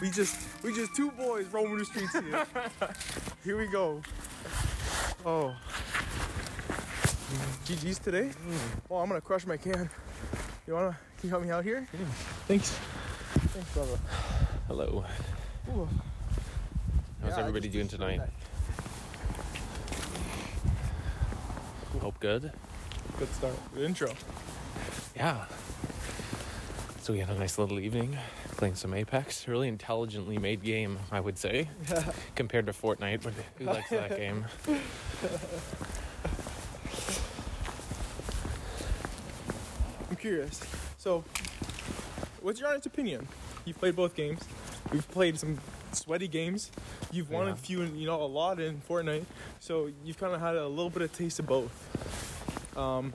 We just we just two boys roaming the streets here. here we go. Oh. GG's today? Mm. Oh, I'm gonna crush my can. You wanna can you help me out here? Thanks. Thanks, brother. Hello. Ooh. How's Yeah, everybody doing destroyed tonight? Hope good. Good start. Good intro. Yeah. So we had a nice little evening playing some Apex. Really intelligently made game, I would say, compared to Fortnite. But who likes that game? I'm curious. So, what's your honest opinion? You've played both games. We've played some sweaty games. You've won Yeah. a few, and you know, a lot in Fortnite. So you've kind of had a little bit of taste of both. Um,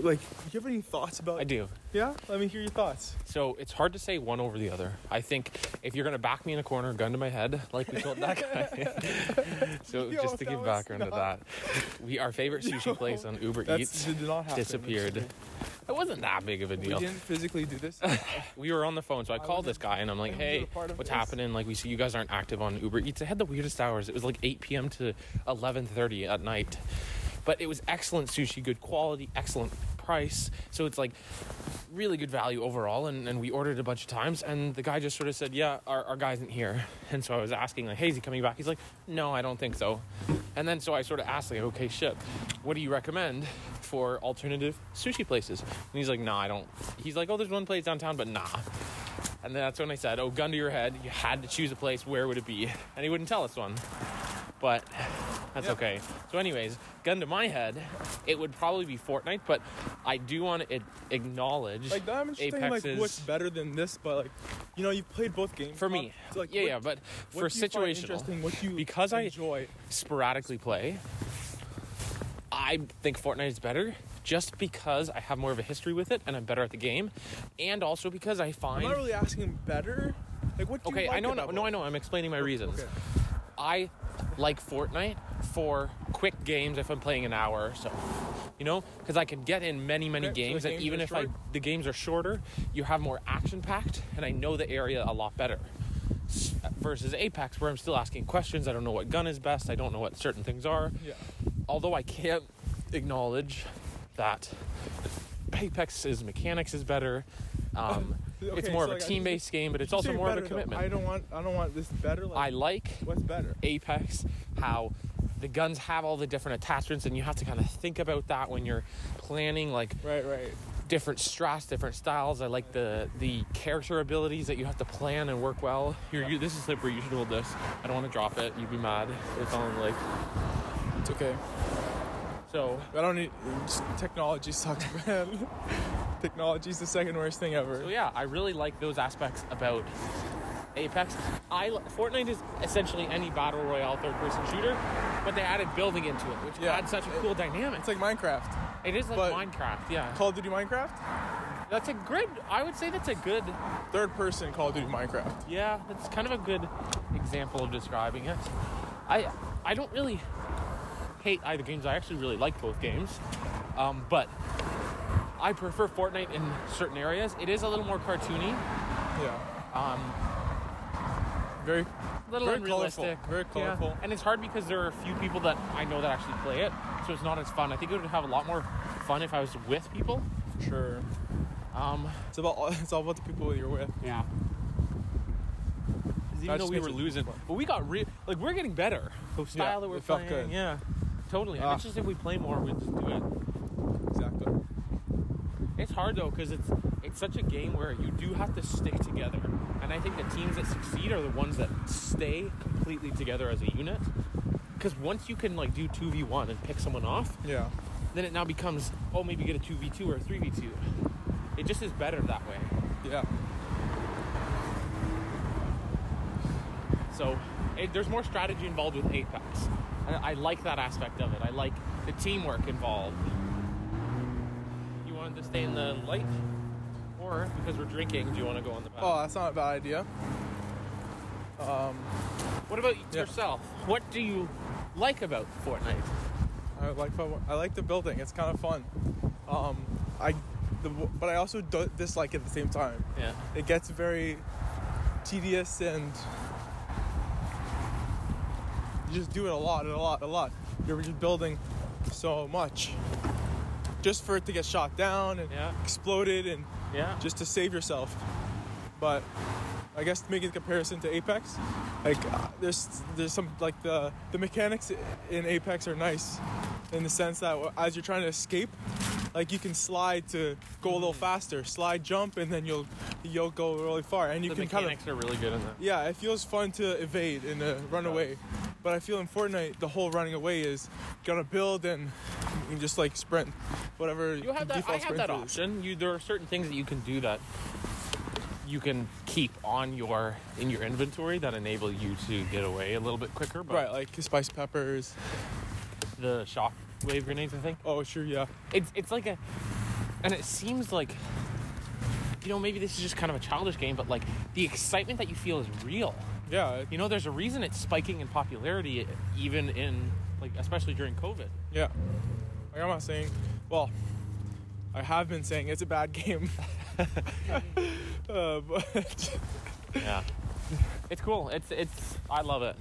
like, do you have any thoughts about? I do. Yeah, let me hear your thoughts. So it's hard to say one over the other. I think if you're gonna back me in a corner, gun to my head, like we told that guy. so Yo, just to give background to that, we our favorite sushi place on Uber Eats did not disappeared. It wasn't that big of a deal. We didn't physically do this. we were on the phone, so I called this guy and I'm like, "Hey, a part of what's this." happening? Like, we see you guys aren't active on Uber Eats. They had the weirdest hours. It was like 8 p.m. to 11:30 at night, but it was excellent sushi, good quality, excellent price. So it's like really good value overall. And, and we ordered a bunch of times, and the guy just sort of said, "Yeah, our, our guy isn't here." And so I was asking, like, "Hey, is he coming back?" He's like, "No, I don't think so." And then so I sort of asked, like, "Okay, shit, what do you recommend?" For alternative sushi places, and he's like, "Nah, I don't." He's like, "Oh, there's one place downtown, but nah." And then that's when I said, "Oh, gun to your head, you had to choose a place. Where would it be?" And he wouldn't tell us one. But that's Yeah. okay. So, anyways, gun to my head, it would probably be Fortnite. But I do want to acknowledge like, I'm just saying, like, what's better than this? But like, you know, you've played both games for me. So, like, yeah, what- yeah. But for situational, you Because I- enjoy. sporadically play, I think Fortnite is better. Just because I have more of a history with it and I'm better at the game, and also because I find I'm not really asking him better. Like, what? Do okay, you I know, no, no, I know. I'm explaining my reasons. Okay. I like Fortnite for quick games if I'm playing an hour or so. You know, because I can get in many, many Okay, so games, and games even if I the games are shorter, you have more action packed, and I know the area a lot better. Versus Apex, where I'm still asking questions. I don't know what gun is best. I don't know what certain things are. Yeah. Although I can't acknowledge that Apex's mechanics is better. Um, it's more so, of like, team-based game, but it's also more of better, a though. commitment. I don't want. I don't want this better. Like, I like what's better? Apex, how the guns have all the different attachments, and you have to kind of think about that when you're planning like Right. Right. different strats, different styles. I like the the character abilities that you have to plan and work well. Here, you, this is slippery. You should hold this. I don't want to drop it. You'd be mad if I'm like It's okay. So. I don't need. Technology sucks, man. Technology's the second worst thing ever. So yeah, I really like those aspects about Apex. I Fortnite is essentially any battle royale third-person shooter, but they added building into it, which Yeah. adds such a cool dynamic. It's like Minecraft. It is like Minecraft, yeah. Call of Duty Minecraft. That's a good. I would say that's a good. Third person Call of Duty Minecraft. Yeah, that's kind of a good example of describing it. I I don't really hate either games. I actually really like both games, um, but I prefer Fortnite in certain areas. It is a little more cartoony, Yeah. um, Very. little Very unrealistic. colorful, very Yeah. colorful. and it's hard because there are a few people that I know that actually play it, so it's not as fun. I think it would have a lot more fun if I was with people. Sure. Um, It's about. It's all about the people you're with. Yeah. Even though we were losing, but we got re- like we're getting better. The style Yeah, that we're it felt playing, good. yeah, totally. Ah. it's just if we play more, we just do it. Exactly. It's hard though because it's it's such a game where you do have to stick together, and I think the teams that succeed are the ones that stay completely together as a unit. Because once you can like do two v one and pick someone off, Yeah. then it now becomes oh maybe get a two v two or a three v two. It just is better that way. Yeah. So it, there's more strategy involved with Apex. I like that aspect of it. I like the teamwork involved. You wanted to stay in the light? Or because we're drinking, do you want to go on the path? Oh, that's not a bad idea. Um, what about yeah. yourself? What do you like about Fortnite? I like. I like the building. It's kind of fun. Um, I. The, but I also dislike it at the same time. Yeah. It gets very tedious and you just do it a lot and a lot, a lot. You're just building so much just for it to get shot down and Yeah. exploded and Yeah. just to save yourself. But I guess to make a comparison to Apex, like uh, there's there's some like the the mechanics in Apex are nice in the sense that as you're trying to escape, like you can slide to go a little faster, slide jump, and then you'll you'll go really far, and you the can kind of mechanics are really good in that. yeah, it feels fun to evade and uh, run does. away. But I feel in Fortnite, the whole running away is gonna build and, just like sprint, whatever. You have that. I have that is. option. You there are certain things that you can do that you can keep on your in your inventory that enable you to get away a little bit quicker. But Right, like spice peppers. the shock wave grenades, I think. Oh, sure, yeah. It's it's like a, and it seems like, you know, maybe this is just kind of a childish game, but like the excitement that you feel is real. Yeah, You know, there's a reason it's spiking in popularity, even in like especially during COVID. yeah. Like I'm not saying, well, I have been saying it's a bad game. uh, but Yeah, it's cool. It's it's I love it.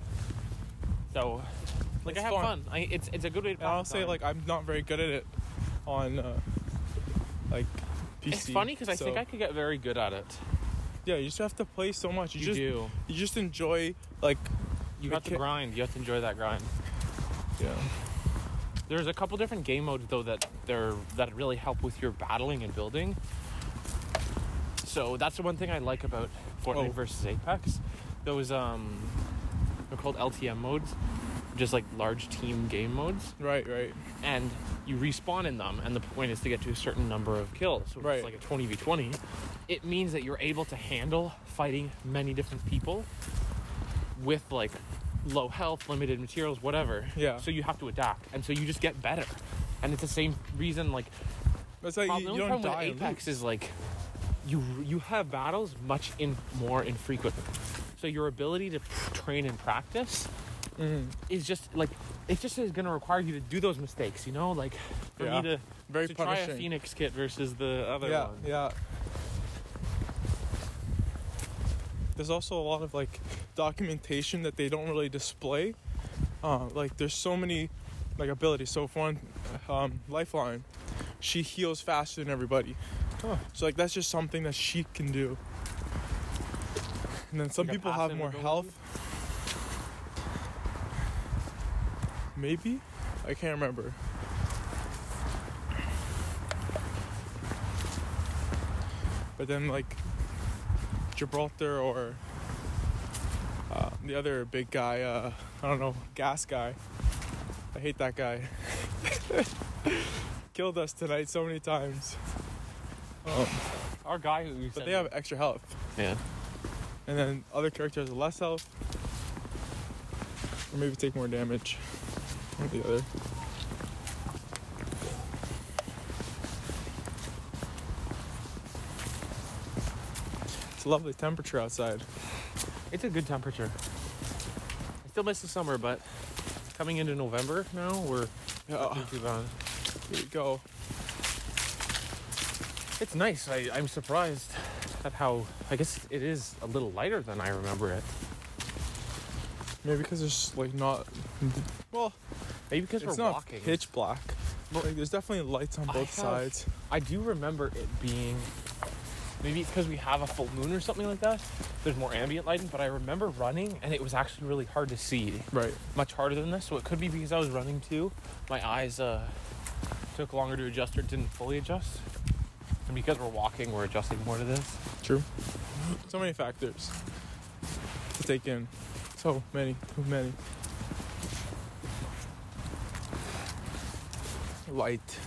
So, like It's I have fun. fun. I, it's it's a good way to. I'll say time. like I'm not very good at it on uh, like PC. it's funny because I think I could get very good at it. Yeah, you just have to play so much. You, You, just do. you just enjoy like You the have to ki- grind. You have to enjoy that grind. yeah. There's a couple different game modes though that they're that really help with your battling and building. So that's the one thing I like about Fortnite Oh. versus Apex. Those um, they're called LTM modes, just like large team game modes, Right, right. and you respawn in them. And the point is to get to a certain number of kills. So Right. it's like a 20v20. It means that you're able to handle fighting many different people with like low health, limited materials, whatever. Yeah. So you have to adapt, and so you just get better. And it's the same reason. Like It's like prob- you, you don't problem die. with Apex is like you you have battles much in more infrequent. So your ability to train and practice Mhm. is just like it just is going to require you to do those mistakes. You know, like for Yeah. me to Very to try a. Phoenix kit versus the other yeah, one. yeah. There's also a lot of like documentation that they don't really display. Uh, like there's so many like abilities. So for one, um, Lifeline, she heals faster than everybody. Huh. So like that's just something that she can do. And then some Like people have more health. Maybe, I can't remember. But then like Gibraltar or uh, the other big guy, uh, I don't know, gas guy. I hate that guy. Killed us tonight so many times. Um, Our guy who but said they have extra health. yeah. And then other characters have less health. Or maybe take more damage. One or the other. It's a lovely temperature outside. It's a good temperature. I still miss the summer, but coming into November now, we're Yeah, too bad. here we go. It's nice. I, I'm surprised at how. I guess it is a little lighter than I remember it. Maybe because there's like not. Well, Maybe because it's we're not walking. pitch black. Like, there's definitely lights on I both have- sides. I do remember it being. Maybe it's because we have a full moon or something like that. There's more ambient lighting, but I remember running and it was actually really hard to see. Right. Much harder than this, so it could be because I was running too. My eyes uh, took longer to adjust or didn't fully adjust. And because we're walking, we're adjusting more to this. True. So many factors to take in. So many, too many. Light.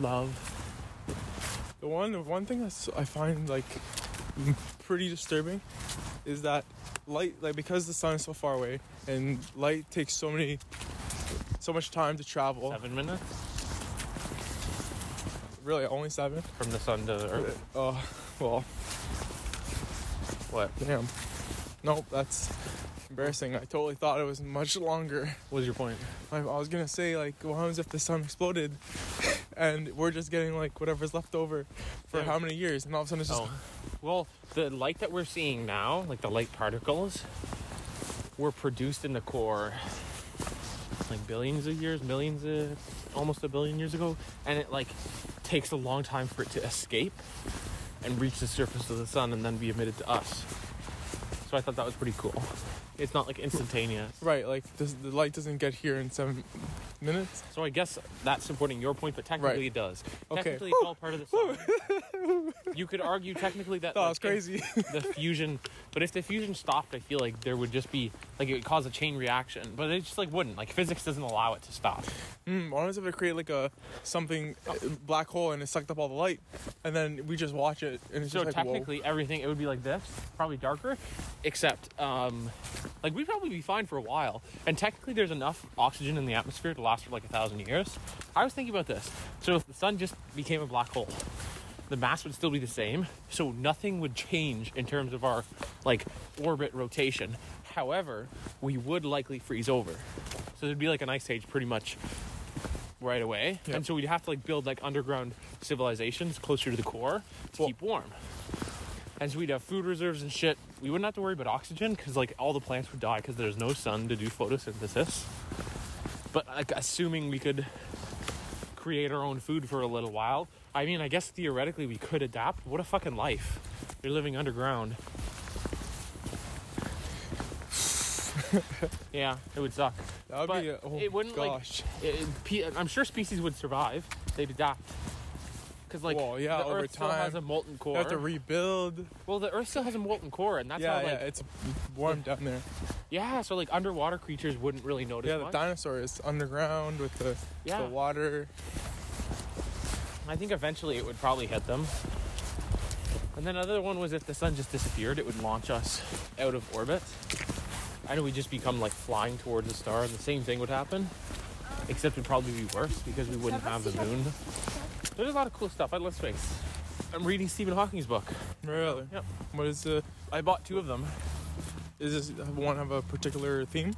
Love. The one, the one thing that's I find like pretty disturbing is that light, like because the sun is so far away and light takes so many, so much time to travel. Seven minutes Really, only seven. from the sun to the earth. Oh, well, What? damn. Nope, that's embarrassing. I totally thought it was much longer. What was your point? I, I was gonna say like, what happens if the sun exploded and we're just getting like whatever's left over for Yeah. how many years, and all of a sudden it's just Oh, well, the light that we're seeing now, like the light particles, were produced in the core like billions of years, millions of, almost a billion years ago, and it like takes a long time for it to escape and reach the surface of the sun and then be emitted to us. So I thought that was pretty cool. It's not like instantaneous. right. Like this, the light doesn't get here in seven minutes. So I guess that's supporting your point, but technically Right. it does. Okay. Technically, it's all part of the sun. you could argue technically that That like, was crazy. the fusion, but if the fusion stopped, I feel like there would just be like it would cause a chain reaction, but it just like wouldn't. Like physics doesn't allow it to stop. Hmm. Why does it create like a something black hole and it sucked up all the light, and then we just watch it and it's So just like technically, everything it would be like this, probably darker, except um, like we'd probably be fine for a while. And technically, there's enough oxygen in the atmosphere to last for like a thousand years. I was thinking about this. So if the sun just became a black hole, the mass would still be the same, so nothing would change in terms of our like orbit rotation. However, we would likely freeze over. So there'd be like an ice age pretty much right away. Yep. And so we'd have to like build like underground civilizations closer to the core to Well- keep warm. And so we'd have food reserves and shit. We wouldn't have to worry about oxygen because like all the plants would die because there's no sun to do photosynthesis. But like assuming we could create our own food for a little while, I mean, I guess theoretically we could adapt. What a fucking life! You're living underground. yeah, it would suck. that would but be. A, oh it wouldn't, like. It- it- I'm sure species would survive. They'd adapt. Because like Well, yeah, the over Earth still has time, a molten you core. have to rebuild. well, the Earth still has a molten core, and that's yeah, how yeah. like It's warm down there. yeah. So like underwater creatures wouldn't really notice Yeah, the much. dinosaur is underground with the yeah, the water. I think eventually it would probably hit them. And then another one was if the sun just disappeared, it would launch us out of orbit. I know we just become like flying towards the star, and the same thing would happen, except it'd probably be worse because we wouldn't have the moon. There's a lot of cool stuff. I love space. I'm reading Stephen Hawking's book. Really? Yep. What is the? I bought two of them. Is this one have a particular theme?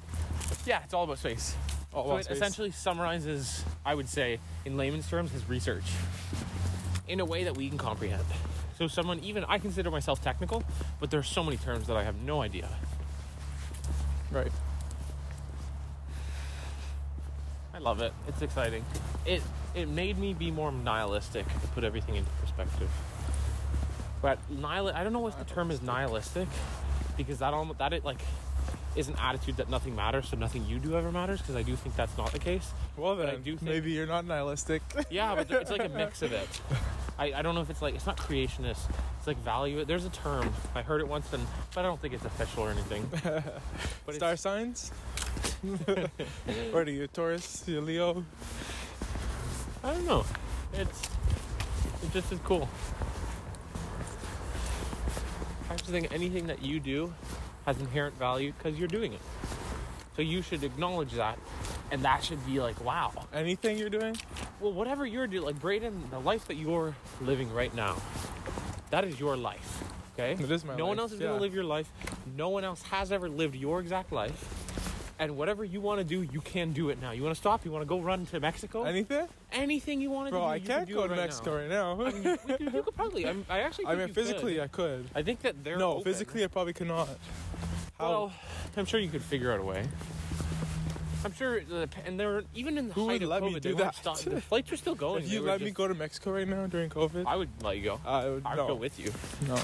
Yeah, it's all about space. Oh, So it space. essentially summarizes, I would say, in layman's terms, his research in a way that we can comprehend. So someone, even I consider myself technical, but there's so many terms that I have no idea. Right. I love it. It's exciting. It it made me be more nihilistic to put everything into perspective. But nihil I don't know if the term is nihilistic because that almost that it like is an attitude that nothing matters, so nothing you do ever matters. Because I do think that's not the case. Well But I do think- maybe you're not nihilistic. Yeah, but it's like a mix of it. I, I don't know if it's like it's not creationist. It's like value. There's a term I heard it once, and but I don't think it's official or anything. But Star signs? or do you Taurus, you Leo? I don't know. It's it just is cool. I just think anything that you do has inherent value because you're doing it. So you should acknowledge that, and that should be like, wow. Anything you're doing? Well, whatever you're doing, like Braden, the life that you're living right now, that is your life. Okay? It is my no one else is yeah. gonna live your life. No one else has ever lived your exact life. And whatever you want to do, you can do it now. You want to stop? You want to go run to Mexico? Anything? Anything you want to do, Bro, I you can't go to right Mexico right now. I mean, you, we could- you could probably. I'm, I actually. I mean, you physically, Could. I could. I think that they're No, open. physically, I probably cannot. How? Well, I'm sure you could figure out a way. I'm sure, the, and they're even in the Who height would of let COVID, me they that? stop- the flights are still going. if you let me go to Mexico right now during COVID, I would let you go. I would I would no. go with you. no.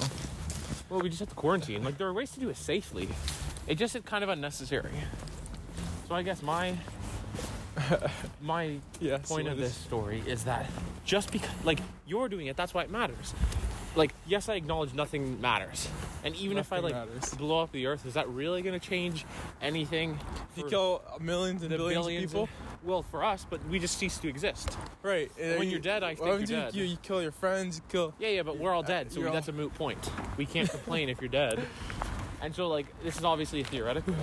Well, we just have to quarantine. Like there are ways to do it safely. It just is kind of unnecessary. So I guess my my Yes. point of this story is that just because like you're doing it, that's why it matters. Like yes, I acknowledge nothing matters, and even if I like matters. blow up the earth, is that really going to change anything? If you kill millions and billions, billions of people, and- well, for us, but we just cease to exist. right? uh, when you- you're dead, I think you're you, dead. You, you kill your friends. You kill. Yeah, yeah, but we're all dead, so you're that's a moot point. We can't complain if you're dead. And so, like, this is obviously a theoretical.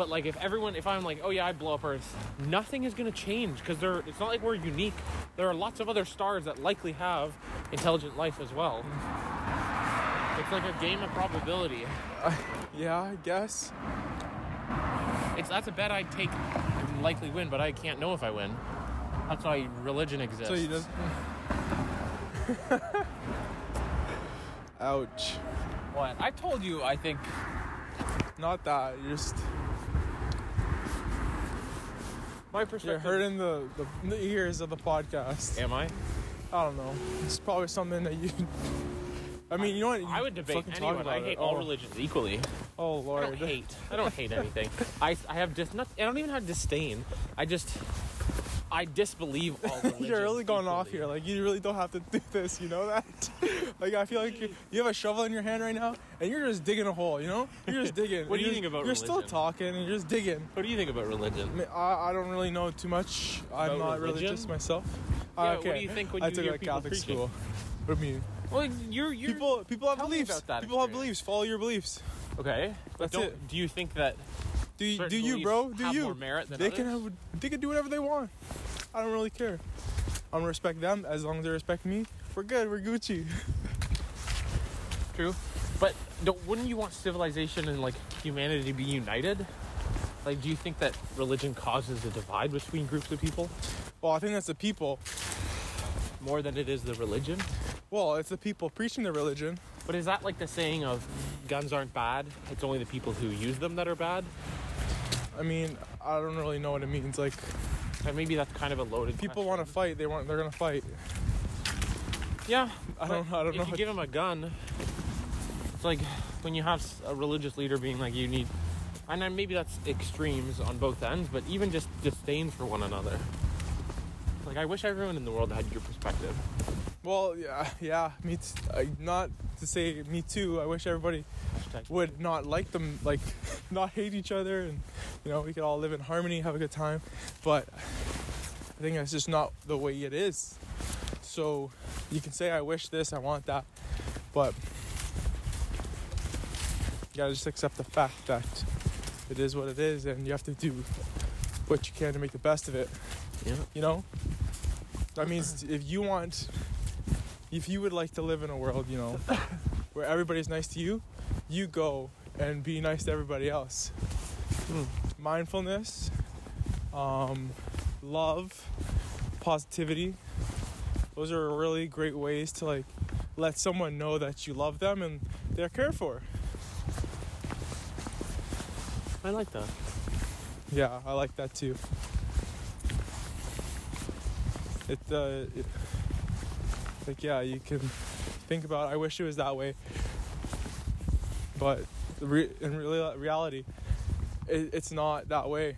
But like, if everyone, if I'm like, oh yeah, I blow up Earth, nothing is gonna change because there. It's not like we're unique. There are lots of other stars that likely have intelligent life as well. It's like a game of probability. Yeah, I guess. It's that's a bet I'd take, and likely win, but I can't know if I win. That's why religion exists. So he does. Ouch. What? I told you. I think. Not that. You're just My you're perspective. hurting the, the the ears of the podcast. Am I? I don't know. It's probably something that you. I mean, you know what? I would debate Fucking talk anyone. about I it. hate oh. all religions equally. Oh lord. I don't hate. I don't hate anything. I, I have just not. I don't even have disdain. I just. I disbelieve all. You're really going off here. Like you really don't have to do this. You know that? like I feel like you, you have a shovel in your hand right now, and you're just digging a hole. You know? You're just digging. What do you think about religion? You're still talking, and you're just digging. What do you think about religion? I, mean, I, I don't really know too much. I'm not religion? religious myself. Yeah, Uh, what do you think when I you took hear people Catholic preaching? school. What do you mean? Well, you're you're People people have beliefs. about that people have beliefs. Follow your beliefs. okay. But That's it. Do you think that Do you, do you, bro? Do have you? more merit than they can have they can do whatever they want. I don't really care. I'm gonna respect them as long as they respect me. We're good. We're Gucci. True. But don't, wouldn't you want civilization and like humanity to be united? Like, do you think that religion causes a divide between groups of people Well, I think that's the people. more than it is the religion? Well, it's the people preaching the religion. But is that like the saying of guns aren't bad? It's only the people who use them that are bad? I mean, I don't really know what it means. Like And maybe that's kind of a loaded. people want to fight, they want they're gonna fight. Yeah, I don't I don't if know. you give them a gun, it's like when you have a religious leader being like, you need. And then maybe that's extremes on both ends, but even just disdain for one another. Like, I wish everyone in the world had your perspective. Well, yeah, yeah. Me, t- I, not to say me too. I wish everybody would not like them, like not hate each other, and you know we could all live in harmony, have a good time. But I think that's just not the way it is. So you can say I wish this, I want that, but you gotta just accept the fact that it is what it is, and you have to do what you can to make the best of it. Yeah. You know, that means if you want, if you would like to live in a world, you know, where everybody's nice to you, you go and be nice to everybody else. Hmm. Mindfulness, um, love, positivity. Those are really great ways to like let someone know that you love them and they're cared for. I like that. Yeah, I like that too. It, uh, it, like, yeah, you can think about. I wish it was that way, but re- in real- reality, it, it's not that way.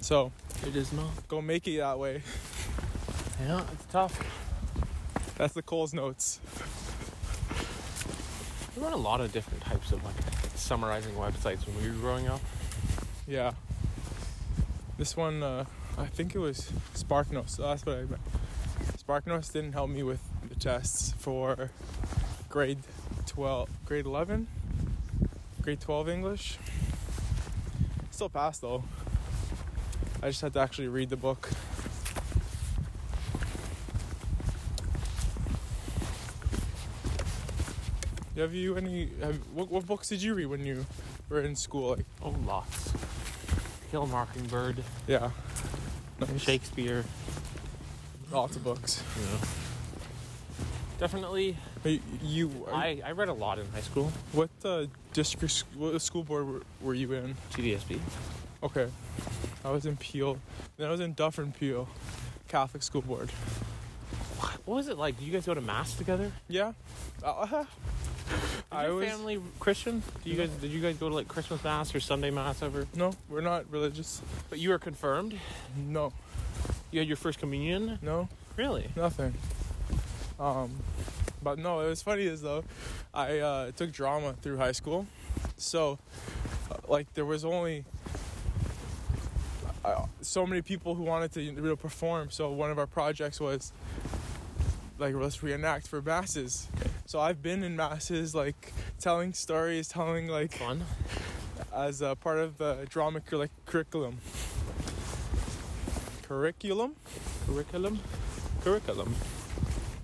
So It is not. go make it that way. Yeah, it's tough. That's the Coles notes. We run a lot of different types of like summarizing websites when we were growing up. Yeah. This one, uh, I think it was SparkNotes. So that's what I meant. SparkNotes didn't help me with tests for grade 12, grade 11, grade 12 English. Still passed though. I just had to actually read the book. Have you any? Have, what, what books did you read when you were in school? Like, Oh, lots. Kill a Mockingbird, yeah, nice. Shakespeare. lots of books. You know. Definitely, You, you I, I read a lot in high school. what uh, district, what school board were, were you in? GDSB. Okay, I was in Peel. Then I was in Dufferin Peel, Catholic school board. What was it like? Did you guys go to mass together? Yeah, uh, Is I your was family Christian? Do you guys did you guys go to like Christmas mass or Sunday mass ever? no, we're not religious. But you were confirmed. No, You had your first communion. no, Really? nothing. Um, but no, it was funny as though, I uh, took drama through high school, so uh, like there was only uh, so many people who wanted to you know, perform. So one of our projects was like let's reenact for masses. So I've been in masses, like telling stories, telling like Fun. as a part of the drama cur- like, curriculum. Curriculum, Curriculum. Curriculum.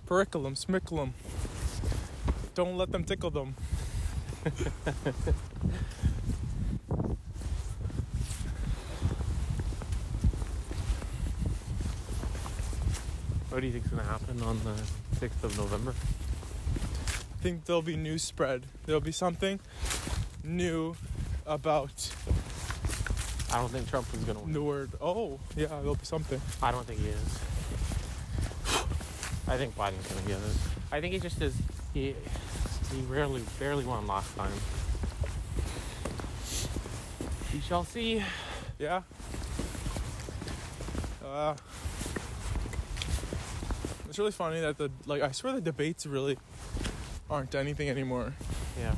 Curriculum, smiculum. Don't let them tickle them. What do you think's gonna happen on the sixth of November? I think there'll be news spread. There'll be something new about I don't think Trump is gonna win. the word. Oh, yeah, there'll be something. I don't think he is. I think Biden's gonna get it. I think he just is. He he rarely barely won last time. We shall see. Yeah. Uh, it's really funny that the like I swear the debates really aren't anything anymore. Yeah.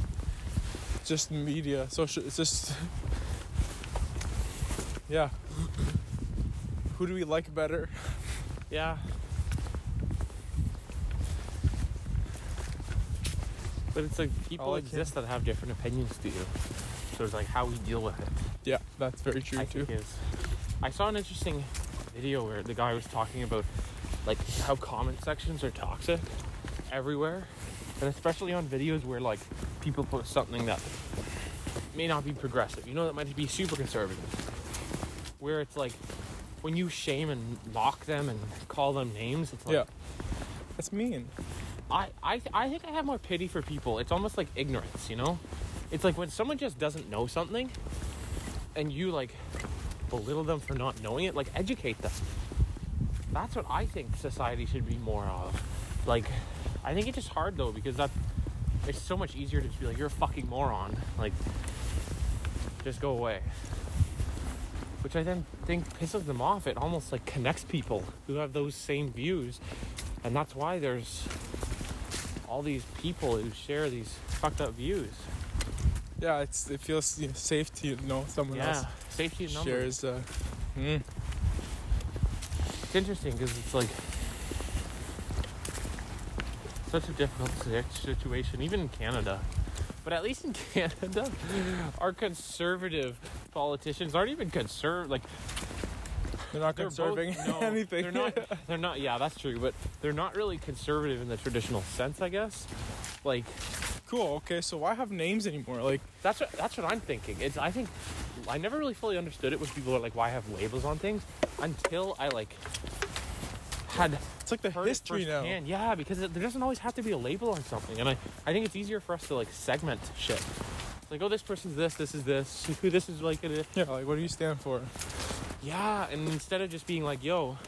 It's just media, social. It's just yeah. Who do we like better? Yeah. But it's like people exist that have different opinions to you. So it's like how we deal with it. Yeah, that's very true I too. I saw an interesting video where the guy was talking about like how comment sections are toxic everywhere, and especially on videos where like people post something that may not be progressive. You know, that might be super conservative. Where it's like when you shame and mock them and call them names, it's like Yeah, that's mean. I, I, I think I have more pity for people. It's almost like ignorance, you know? It's like when someone just doesn't know something and you like belittle them for not knowing it, like educate them. That's what I think society should be more of. Like, I think it's just hard though because that it's so much easier to just be like, you're a fucking moron. Like, just go away. Which I then think pisses them off. It almost like connects people who have those same views. And that's why there's all these people who share these fucked up views. Yeah, it's it feels you know, safe to know someone yeah, else safety in numbers. shares. Uh, mm, It's interesting because it's like such a difficult situation, even in Canada. But at least in Canada, our conservative politicians aren't even conservative. Like they're not they're conserving both, no, anything. They're not. They're not. Yeah, that's true. But they're not really conservative in the traditional sense, I guess. Like cool. Okay, so why have names anymore? Like, That's what that's what I'm thinking. It's I think I never really fully understood it when people are like, "Why have labels on things?" Until I like had it's like the history now. Yeah, because it, there doesn't always have to be a label on something, and I I think it's easier for us to like segment shit. It's like, oh, this person's this, this is this, who this is like it. Yeah, like what do you stand for? Yeah, and instead of just being like, yo,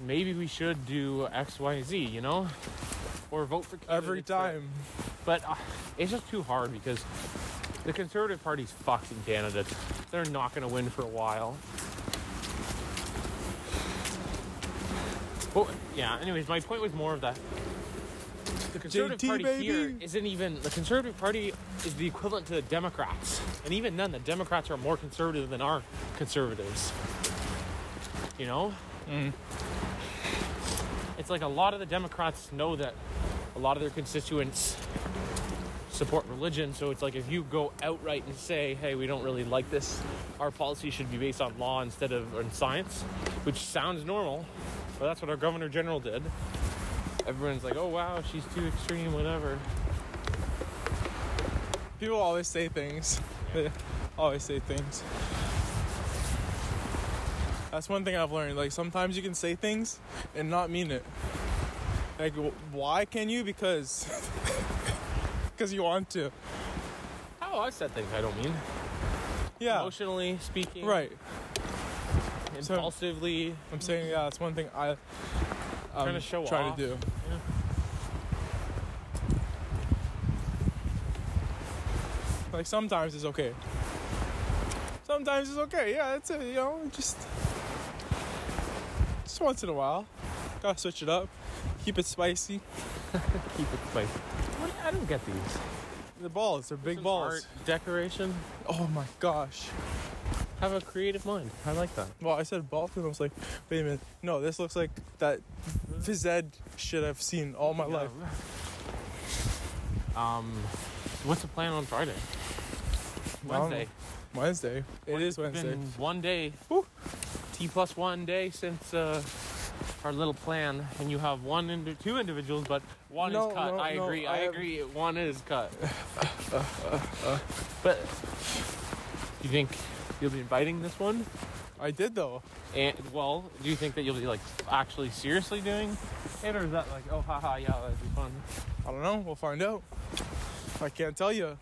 maybe we should do X, Y, Z, you know, or vote for Every time. But uh, it's just too hard because the Conservative Party's fucked in Canada. They're not going to win for a while. Well, yeah. Anyways, my point was more of that. The Conservative JT, Party baby. here isn't even the Conservative Party is the equivalent to the Democrats, and even then, the Democrats are more conservative than our conservatives. You know, Mm. it's like a lot of the Democrats know that a lot of their constituents support religion. So it's like if you go outright and say, hey, we don't really like this, our policy should be based on law instead of on science, which sounds normal, but that's what our governor general did. Everyone's like, oh wow, she's too extreme, whatever. People always say things. They always say things. That's one thing I've learned. Like sometimes you can say things and not mean it. Like why can you? Because because you want to. Oh, I said things I don't mean. Yeah. Emotionally speaking, Right. So- impulsively. I'm saying yeah. That's one thing I. I'm Trying to show trying off. to do. Yeah. Like sometimes it's okay. Sometimes it's okay. Yeah, that's it. You know, just just once in a while, gotta switch it up, keep it spicy. Keep it spicy. What, I don't get these. The balls, they're big Some balls. Art, decoration. Oh my gosh. Have a creative mind. I like that. Well, I said ball and I was like, wait a minute. No, this looks like that phys ed shit I've seen all my life. Um, what's the plan on Friday? Wednesday. Wednesday. It is It's Wednesday. Been one day. Woo. T plus one day since uh, our little plan, and you have one indi- two individuals, but one No, is cut. no, I no, agree. I I, have- agree. One is cut. but you think you'll be inviting this one? I did though. And well, do you think that you'll be like actually seriously doing it, or is that like, oh, haha, yeah, that'd be fun? I don't know. We'll find out. I can't tell you.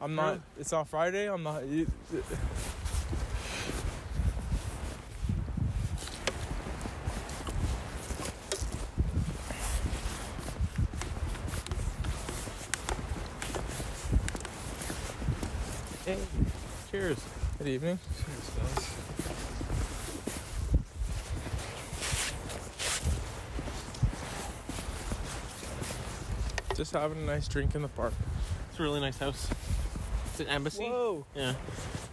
I'm not. It's not Friday. I'm not. you- Hey, cheers. Good evening. Guys. Just having a nice drink in the park. It's a really nice house. It's an embassy. Whoa! Yeah.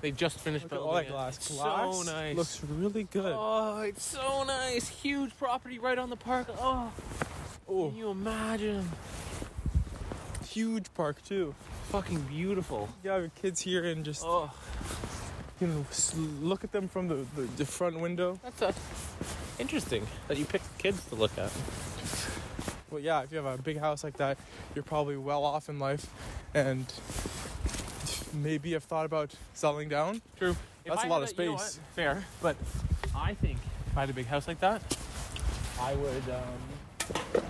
They just finished Look building all that it. glass. It's glass so nice. Looks really good. Oh, it's so nice. Huge property right on the park. Oh, Oh, can you imagine? huge park too. Fucking beautiful. You have your kids here and just Oh, you know look at them from the, the, the front window. that's a interesting that you picked kids to look at. Well, yeah, if you have a big house like that, you're probably well off in life, and maybe have thought about settling down. True. That's a lot of space. Fair, but I think if I had a big house like that, I would. Um,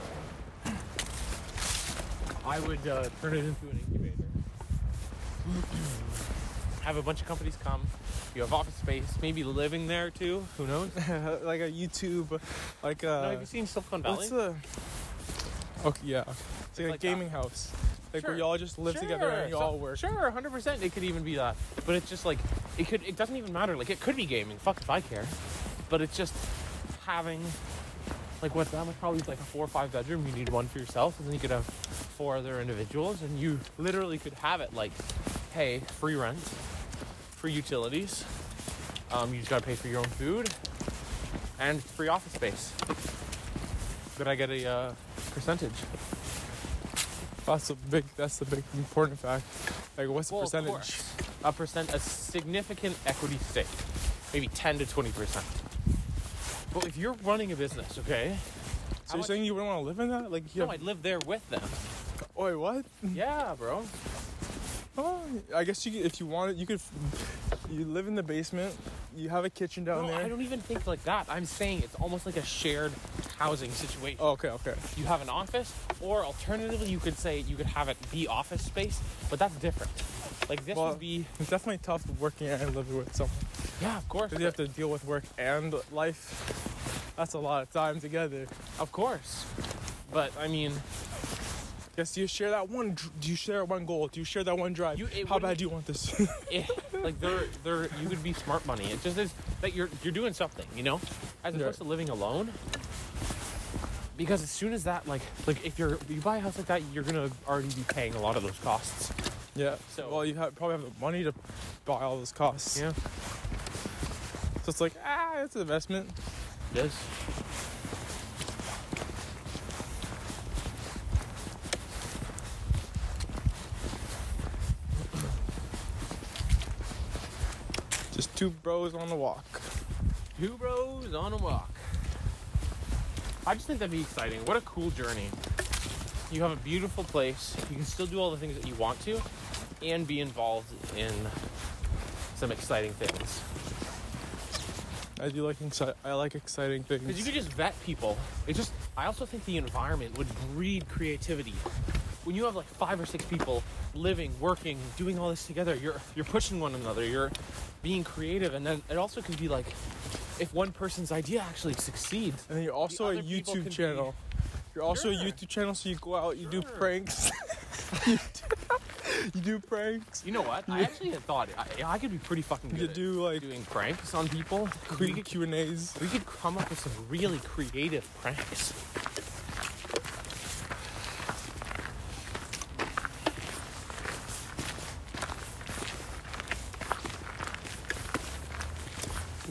I would uh, turn it into an incubator. Have a bunch of companies come. You have office space, maybe living there too. Who knows? like a YouTube, like a. no, have you seen Silicon Valley? what's the? Okay, yeah, it's like, Like a gaming house, like Sure. where you all just live together and you so- all work. Sure, hundred percent. It could even be that, but it's just like it could. It doesn't even matter. Like it could be gaming. Fuck if I care. But it's just having like what's that? Like probably be like a four or five bedroom. You need one for yourself, and then you could have four other individuals, and you literally could have it like, hey, free rent, free utilities. Um, you just gotta pay for your own food, and free office space. But I get a uh, percentage. That's a big. That's the big important fact. Like, what's the Well, of percentage? course. A percent, a significant equity stake, maybe 10 to 20 percent. But if you're running a business, okay? So how you're much- saying you wouldn't want to live in that? Like, you No, have, I'd live there with them. wait, what? Yeah, bro. Oh, I guess you, if you wanted, you could. You live in the basement. You have a kitchen down No, there. I don't even think like that. I'm saying it's almost like a shared housing situation. Oh, okay, okay. You have an office, or alternatively, you could say you could have it be office space, but that's different. Like this Well- would be, It's definitely tough working and living with someone yeah, of course, because you have to deal with work and life. That's a lot of time together. of course. But I mean, Guess do you share that one? Do you share one goal? Do you share that one drive? You- How bad do you want this? it, like they're they're you could be smart money. It just is that you're you're doing something, you know, as opposed to living alone. Because as soon as that like like if you're you buy a house like that, you're gonna already be paying a lot of those costs. yeah. So- well, you have, probably have the money to buy all those costs. Yeah, So it's like ah, it's an investment. it two bros on the walk. Two bros on a walk. I just think that'd be exciting. What a cool journey. You have a beautiful place. You can still do all the things that you want to, and be involved in some exciting things. I do like exci- I like exciting things. Because you could just vet people. It just, I also think the environment would breed creativity. When you have like five or six people living, working, doing all this together, you're you're pushing one another. You're being creative, and then it also can be like, if one person's idea actually succeeds, and then you're also a people can YouTube be- channel. You're also a YouTube channel, so you go out, you do pranks. you, do, you do pranks. you know what? I actually had thought I, I could be pretty fucking good You at do like doing pranks on people. We could, Q and A's. we could come up with some really creative pranks.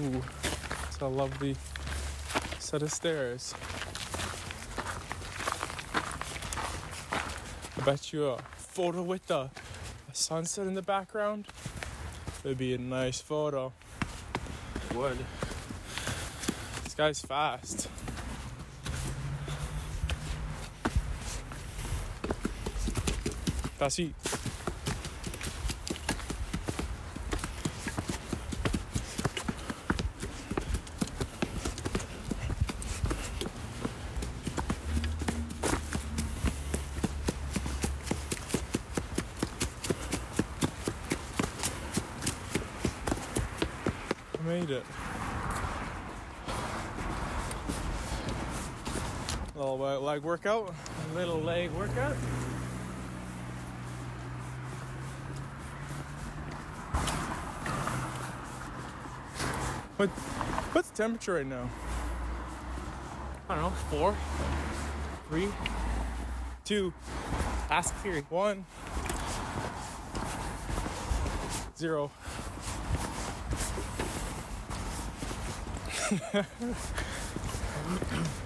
Ooh, it's a lovely set of stairs. I bet you a photo with the, the sunset in the background. It'd be a nice photo. Would. This guy's fast. That's it. made it. Little workout. Little leg workout. What? What's the temperature right now? I don't know, four, three. Two, Ask Siri. one, zero.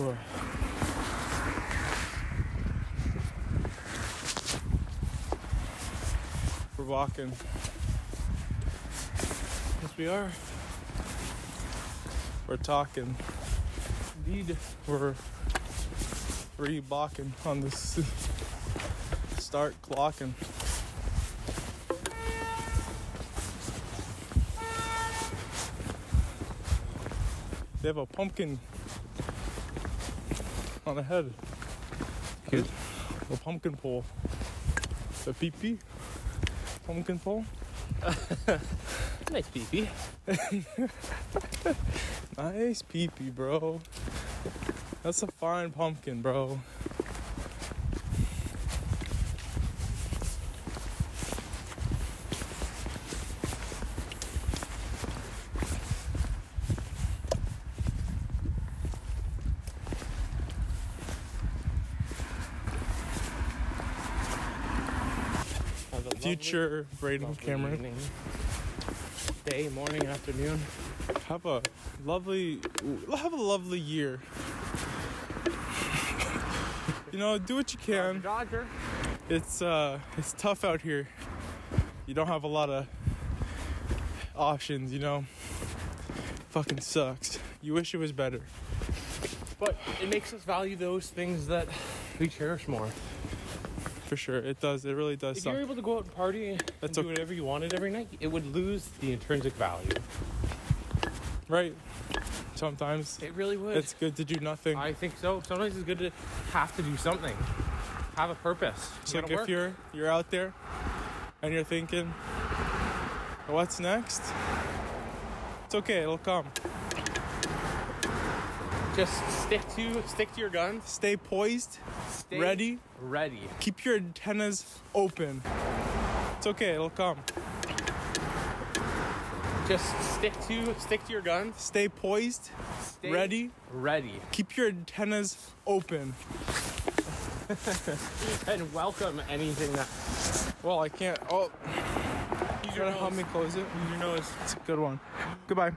Ugh. We're walking. Yes, we are. We're talking. Indeed. We're re-blocking on this start clocking. They have a pumpkin on the head. Cute. A pumpkin pole. The pee pee. Pumpkin pole. Nice peepee. Nice pee pee, bro. That's a fine pumpkin, bro. Future Braden Cameron. evening. Day, morning, afternoon. Have a lovely, have a lovely year. You know, do what you can. Dodger. It's uh, it's tough out here. You don't have a lot of options. You know, fucking sucks. You wish it was better. But it makes us value those things that we cherish more. For sure, it does. It really does If you're able to go out and party and That's do okay. whatever you wanted every night, it would lose the intrinsic value. Right? Sometimes It really would. it's good to do nothing. I think so. Sometimes it's good to have to do something, have a purpose. It's You like if work. you're you're out there and you're thinking, what's next? It's okay. It'll come. Just stick to stick to your guns. Stay poised. Stay Ready? Ready. Keep your antennas open. It's okay. It'll come. Just stick to stick to your guns. Stay poised. Stay Ready? Ready. Keep your antennas open. And welcome anything that. Well, I can't. Oh, Use you your gotta help me close it. Use your nose. It's a good one. Goodbye.